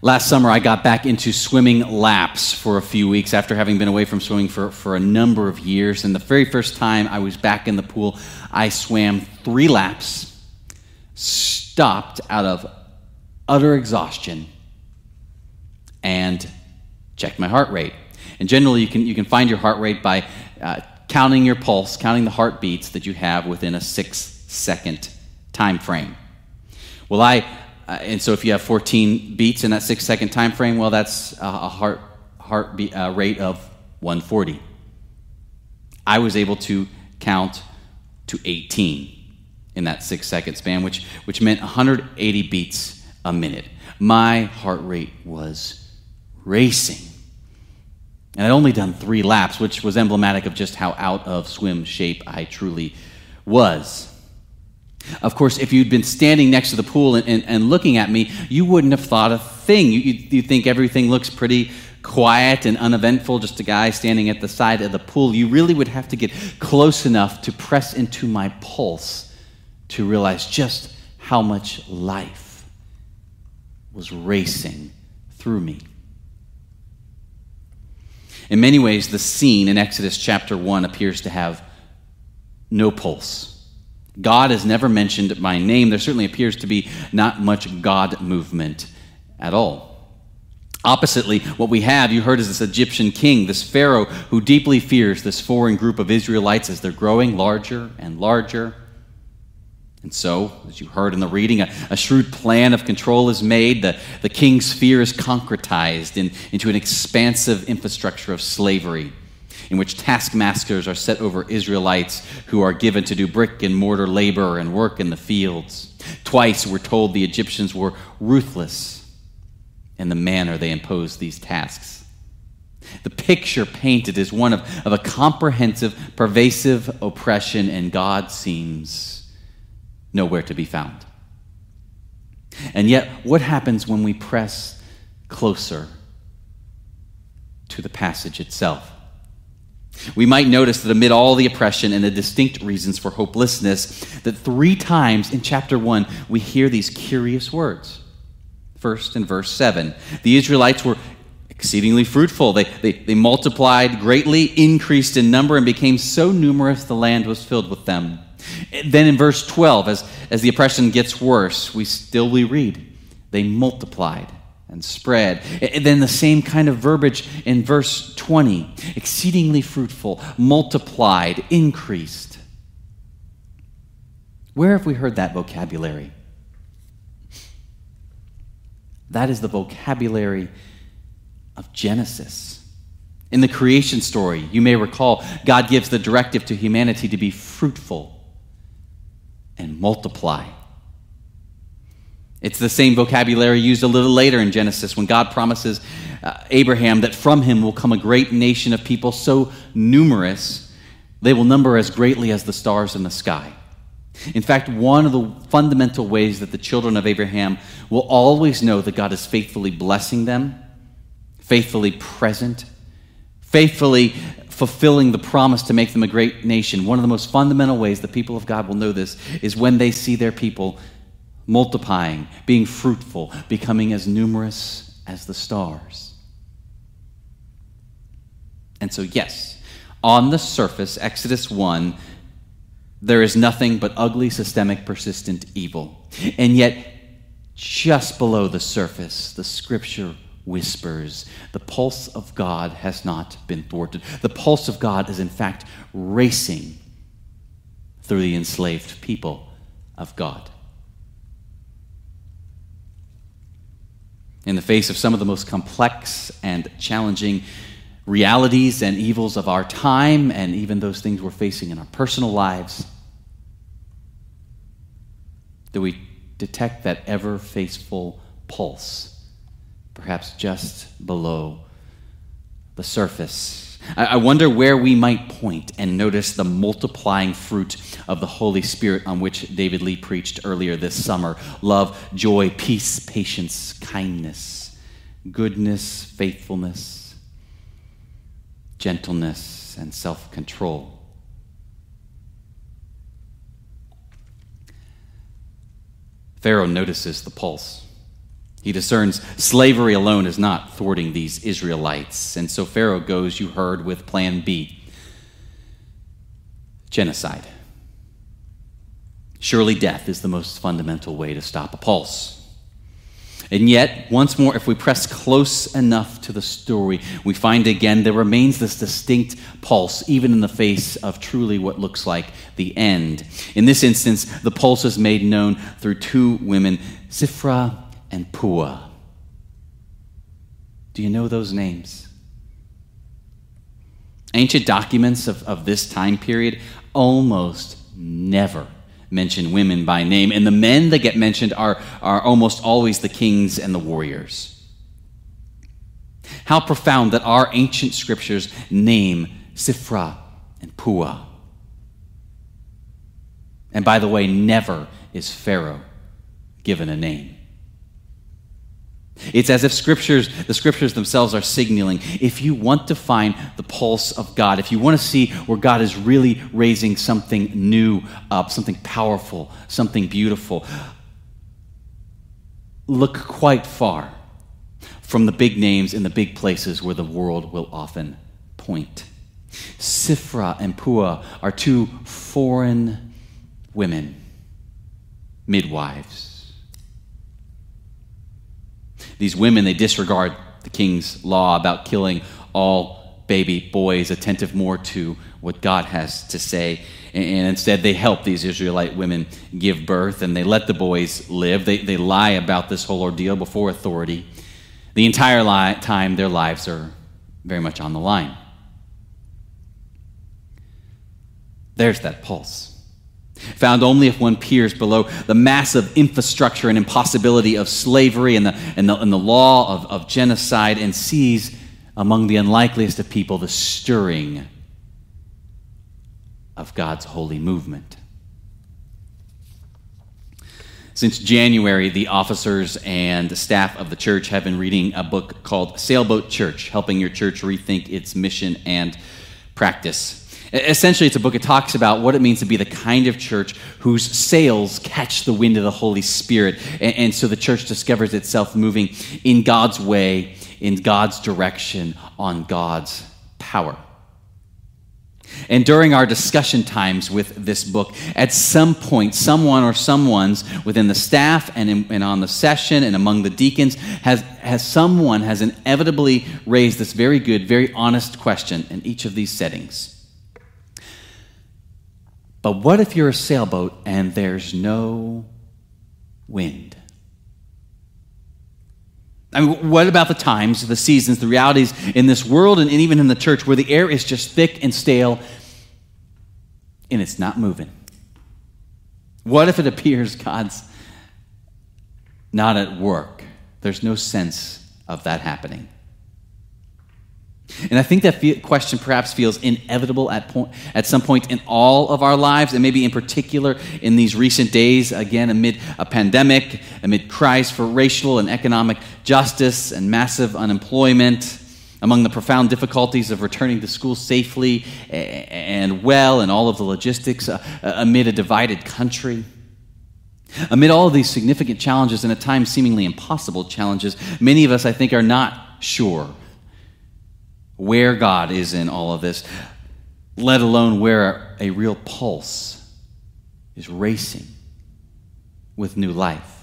Last summer, I got back into swimming laps for a few weeks after having been away from swimming for, for a number of years. And the very first time I was back in the pool, I swam three laps, stopped out of utter exhaustion, and checked my heart rate. And generally, you can, you can find your heart rate by uh, counting your pulse, counting the heartbeats that you have within a six second time frame. Well, I, uh, and so if you have 14 beats in that six second time frame, well, that's a, heart, heartbeat uh, rate of 140. I was able to count to 18 in that six second span, which, which meant 180 beats a minute. My heart rate was racing. And I'd only done three laps, which was emblematic of just how out of swim shape I truly was. Of course, if you'd been standing next to the pool and, and, and looking at me, you wouldn't have thought a thing. You, you, you think everything looks pretty quiet and uneventful, just a guy standing at the side of the pool. You really would have to get close enough to press into my pulse to realize just how much life was racing through me. In many ways, the scene in Exodus chapter 1 appears to have no pulse. God is never mentioned by name. There certainly appears to be not much God movement at all. Oppositely, what we have, you heard, is this Egyptian king, this Pharaoh who deeply fears this foreign group of Israelites as they're growing larger and larger. And so, as you heard in the reading, a, a shrewd plan of control is made. The, the king's fear is concretized in, into an expansive infrastructure of slavery in which taskmasters are set over Israelites who are given to do brick and mortar labor and work in the fields. Twice we're told the Egyptians were ruthless in the manner they imposed these tasks. The picture painted is one of, of a comprehensive, pervasive oppression, and God seems nowhere to be found. And yet, what happens when we press closer to the passage itself? We might notice that amid all the oppression and the distinct reasons for hopelessness, that three times in chapter 1 we hear these curious words. First, in verse 7, the Israelites were exceedingly fruitful. They, they, they multiplied greatly, increased in number, and became so numerous the land was filled with them. Then in verse 12, as, as the oppression gets worse, we still we read, they multiplied and spread. And then the same kind of verbiage in verse 20 exceedingly fruitful, multiplied, increased. Where have we heard that vocabulary? That is the vocabulary of Genesis. In the creation story, you may recall, God gives the directive to humanity to be fruitful and multiply. It's the same vocabulary used a little later in Genesis when God promises uh, Abraham that from him will come a great nation of people so numerous they will number as greatly as the stars in the sky. In fact, one of the fundamental ways that the children of Abraham will always know that God is faithfully blessing them, faithfully present, faithfully fulfilling the promise to make them a great nation, one of the most fundamental ways the people of God will know this is when they see their people multiplying, being fruitful, becoming as numerous as the stars. And so, yes, on the surface, Exodus 1, there is nothing but ugly, systemic, persistent evil. And yet, just below the surface, the scripture whispers the pulse of God has not been thwarted. The pulse of God is, in fact, racing through the enslaved people of God. In the face of some of the most complex and challenging realities and evils of our time, and even those things we're facing in our personal lives, do we detect that ever faithful pulse, perhaps just below the surface I wonder where we might point and notice the multiplying fruit of the Holy Spirit on which David Lee preached earlier this summer love, joy, peace, patience, kindness, goodness, faithfulness, gentleness, and self control. Pharaoh notices the pulse. He discerns slavery alone is not thwarting these Israelites. And so Pharaoh goes, you heard, with plan B genocide. Surely death is the most fundamental way to stop a pulse. And yet, once more, if we press close enough to the story, we find again there remains this distinct pulse, even in the face of truly what looks like the end. In this instance, the pulse is made known through two women, Sifra and Puah. Do you know those names? Ancient documents of, of this time period almost never mention women by name, and the men that get mentioned are, are almost always the kings and the warriors. How profound that our ancient scriptures name Sifra and Puah. And by the way, never is Pharaoh given a name. It's as if scriptures, the scriptures themselves are signaling if you want to find the pulse of God, if you want to see where God is really raising something new up, something powerful, something beautiful, look quite far from the big names in the big places where the world will often point. Sifra and Puah are two foreign women, midwives these women, they disregard the king's law about killing all baby boys, attentive more to what God has to say. And instead, they help these Israelite women give birth and they let the boys live. They, they lie about this whole ordeal before authority. The entire li- time, their lives are very much on the line. There's that pulse found only if one peers below the massive infrastructure and impossibility of slavery and the, and the, and the law of, of genocide and sees among the unlikeliest of people the stirring of God's holy movement. Since January, the officers and staff of the church have been reading a book called Sailboat Church, helping your church rethink its mission and practice. Essentially, it's a book that talks about what it means to be the kind of church whose sails catch the wind of the Holy Spirit. And, and, so the church discovers itself moving in God's way, in God's direction, on God's power. And during our discussion times with this book, at some point, someone or someone's within the staff and, in, and on the session and among the deacons has, has someone has inevitably raised this very good, very honest question in each of these settings but what if you're a sailboat and there's no wind? I mean, what about the times, the seasons, the realities in this world and even in the church where the air is just thick and stale and it's not moving? What if it appears God's not at work? There's no sense of that happening. And I think that question perhaps feels inevitable at, point, at some point in all of our lives, and maybe in particular in these recent days, again, amid a pandemic, amid cries for racial and economic justice and massive unemployment, among the profound difficulties of returning to school safely and well, and all of the logistics uh, amid a divided country. Amid all of these significant challenges and at times seemingly impossible challenges, many of us, I think, are not sure where God is in all of this, let alone where a real pulse is racing with new life.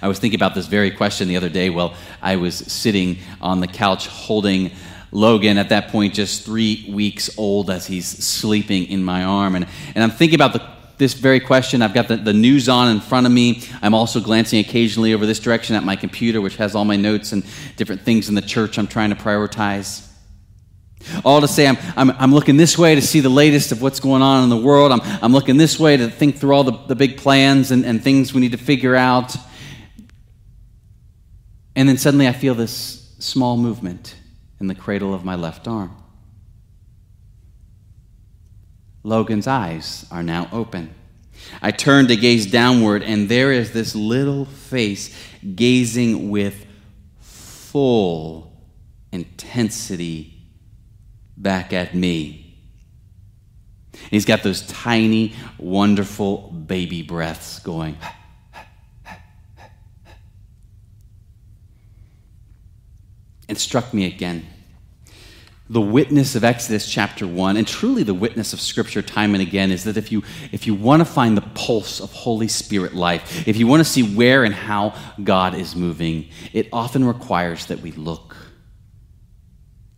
I was thinking about this very question the other day while I was sitting on the couch holding Logan, at that point just three weeks old, as he's sleeping in my arm. And, and I'm thinking about the this very question. I've got the, the news on in front of me. I'm also glancing occasionally over this direction at my computer, which has all my notes and different things in the church I'm trying to prioritize. All to say, I'm, I'm, I'm looking this way to see the latest of what's going on in the world. I'm, I'm looking this way to think through all the, the big plans and, and things we need to figure out. And then suddenly I feel this small movement in the cradle of my left arm. Logan's eyes are now open. I turn to gaze downward, and there is this little face gazing with full intensity back at me. He's got those tiny, wonderful baby breaths going. It struck me again. The witness of Exodus chapter 1, and truly the witness of Scripture time and again, is that if you, if you want to find the pulse of Holy Spirit life, if you want to see where and how God is moving, it often requires that we look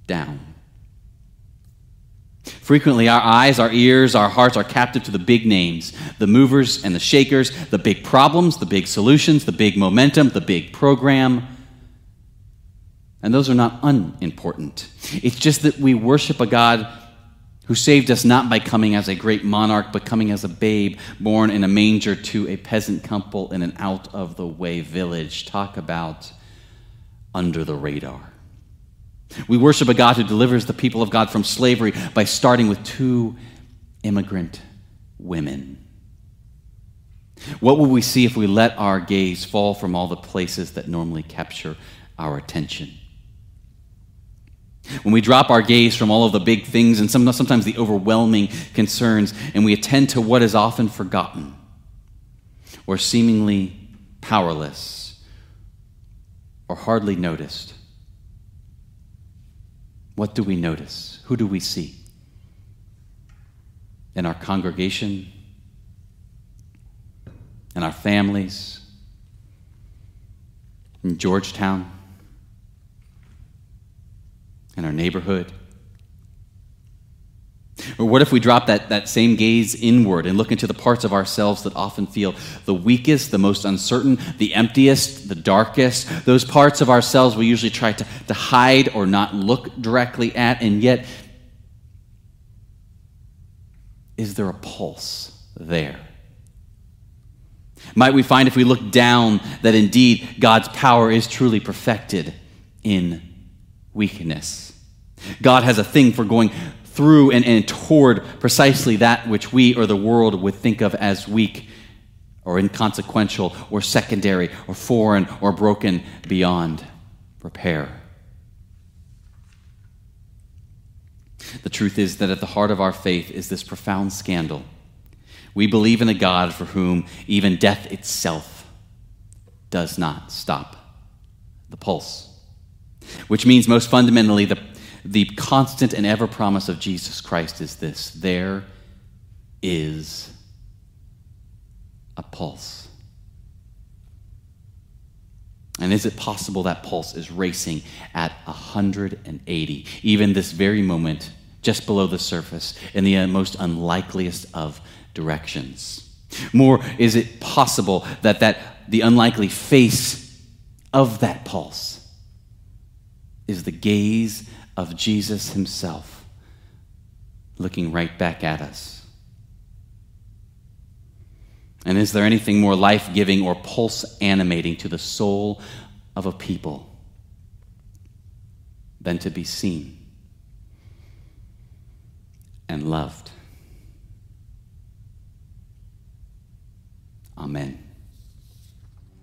down. Frequently, our eyes, our ears, our hearts are captive to the big names, the movers and the shakers, the big problems, the big solutions, the big momentum, the big program. And those are not unimportant. It's just that we worship a God who saved us not by coming as a great monarch, but coming as a babe born in a manger to a peasant couple in an out of the way village. Talk about under the radar. We worship a God who delivers the people of God from slavery by starting with two immigrant women. What will we see if we let our gaze fall from all the places that normally capture our attention? When we drop our gaze from all of the big things and sometimes the overwhelming concerns, and we attend to what is often forgotten or seemingly powerless or hardly noticed, what do we notice? Who do we see? In our congregation, in our families, in Georgetown, in our neighborhood? Or what if we drop that, that same gaze inward and look into the parts of ourselves that often feel the weakest, the most uncertain, the emptiest, the darkest? Those parts of ourselves we usually try to, to hide or not look directly at, and yet, is there a pulse there? Might we find if we look down that indeed God's power is truly perfected in weakness? God has a thing for going through and, and toward precisely that which we or the world would think of as weak or inconsequential or secondary or foreign or broken beyond repair. The truth is that at the heart of our faith is this profound scandal. We believe in a God for whom even death itself does not stop the pulse, which means most fundamentally the the constant and ever promise of Jesus Christ is this there is a pulse. And is it possible that pulse is racing at 180, even this very moment, just below the surface, in the uh, most unlikeliest of directions? More, is it possible that, that the unlikely face of that pulse is the gaze of Jesus himself looking right back at us. And is there anything more life giving or pulse animating to the soul of a people than to be seen and loved? Amen.